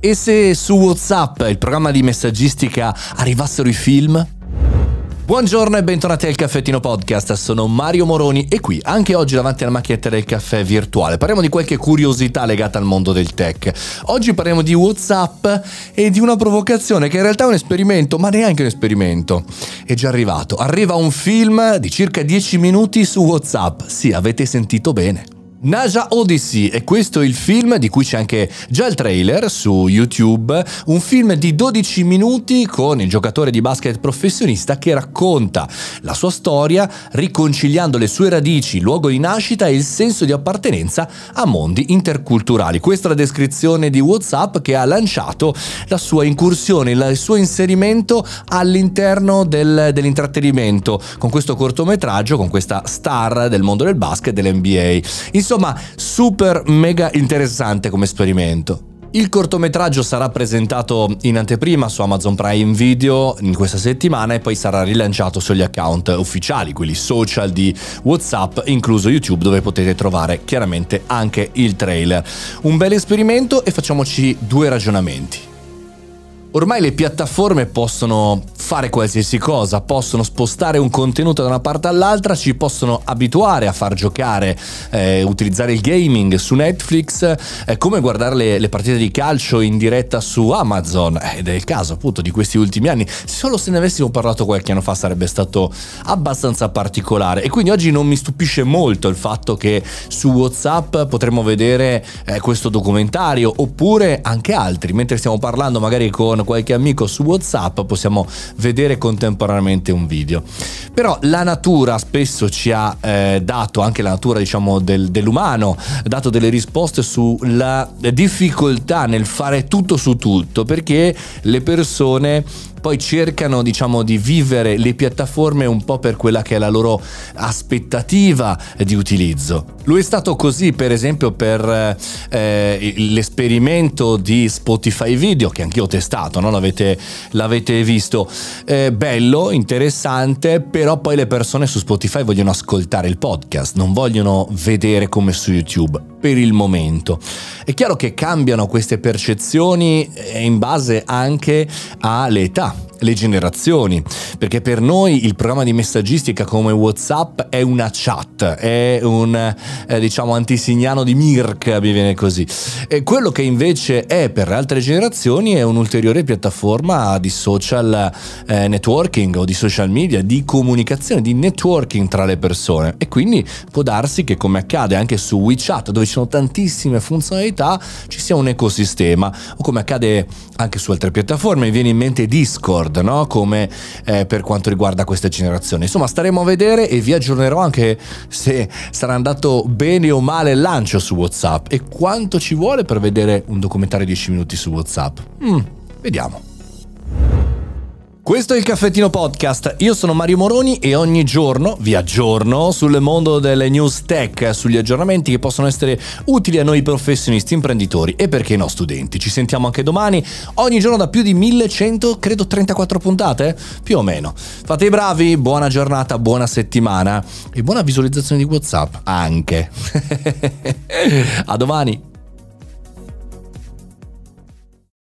E se su WhatsApp, il programma di messaggistica, arrivassero i film? Buongiorno e bentornati al Caffettino Podcast, sono Mario Moroni e qui anche oggi davanti alla macchinetta del caffè virtuale parliamo di qualche curiosità legata al mondo del tech. Oggi parliamo di Whatsapp e di una provocazione che in realtà è un esperimento, ma neanche un esperimento. È già arrivato, arriva un film di circa 10 minuti su Whatsapp, sì avete sentito bene. Naja Odyssey e questo è il film di cui c'è anche già il trailer su YouTube, un film di 12 minuti con il giocatore di basket professionista che racconta la sua storia riconciliando le sue radici, il luogo di nascita e il senso di appartenenza a mondi interculturali. Questa è la descrizione di WhatsApp che ha lanciato la sua incursione, il suo inserimento all'interno del, dell'intrattenimento con questo cortometraggio, con questa star del mondo del basket dell'NBA. Insomma, super mega interessante come esperimento. Il cortometraggio sarà presentato in anteprima su Amazon Prime Video in questa settimana e poi sarà rilanciato sugli account ufficiali, quelli social di WhatsApp, incluso YouTube, dove potete trovare chiaramente anche il trailer. Un bel esperimento e facciamoci due ragionamenti. Ormai le piattaforme possono fare qualsiasi cosa, possono spostare un contenuto da una parte all'altra, ci possono abituare a far giocare, eh, utilizzare il gaming su Netflix, eh, come guardare le, le, partite di calcio in diretta su Amazon, eh, ed è il caso appunto di questi ultimi anni, solo se ne avessimo parlato qualche anno fa sarebbe stato abbastanza particolare. E quindi oggi non mi stupisce molto il fatto che su Whatsapp potremmo vedere eh, questo documentario oppure anche altri, mentre stiamo parlando magari con qualche amico su Whatsapp possiamo vedere contemporaneamente un video. Però la natura spesso ci ha eh, dato, anche la natura diciamo del, dell'umano, dato delle risposte sulla difficoltà nel fare tutto su tutto, perché le persone poi cercano diciamo di vivere le piattaforme un po' per quella che è la loro aspettativa di utilizzo. Lui è stato così per esempio per eh, l'esperimento di Spotify Video che anch'io ho testato, no? l'avete, l'avete, visto, eh, bello, interessante, però poi le persone su Spotify vogliono ascoltare il podcast, non vogliono vedere come su YouTube per il momento. È chiaro che cambiano queste percezioni eh, in base anche alle età le generazioni, perché per noi il programma di messaggistica come WhatsApp è una chat, è un eh, diciamo antisignano di Mirk, mi viene così. E quello che invece è per altre generazioni è un'ulteriore piattaforma di social eh, networking o di social media, di comunicazione, di networking tra le persone e quindi può darsi che come accade anche su WeChat dove ci sono tantissime funzionalità ci sia un ecosistema o come accade anche su altre piattaforme, mi viene in mente Discord Discord, no? come eh, per quanto riguarda questa generazione. Insomma, staremo a vedere e vi aggiornerò anche se sarà andato bene o male il lancio su WhatsApp e quanto ci vuole per vedere un documentario di 10 minuti su WhatsApp. Mm, vediamo. Questo è il Caffettino Podcast, io sono Mario Moroni e ogni giorno vi aggiorno sul mondo delle news tech, sugli aggiornamenti che possono essere utili a noi professionisti, imprenditori e perché no studenti. Ci sentiamo anche domani, ogni giorno da più di 1100, credo 34 puntate, più o meno. Fate i bravi, buona giornata, buona settimana e buona visualizzazione di Whatsapp anche. a domani!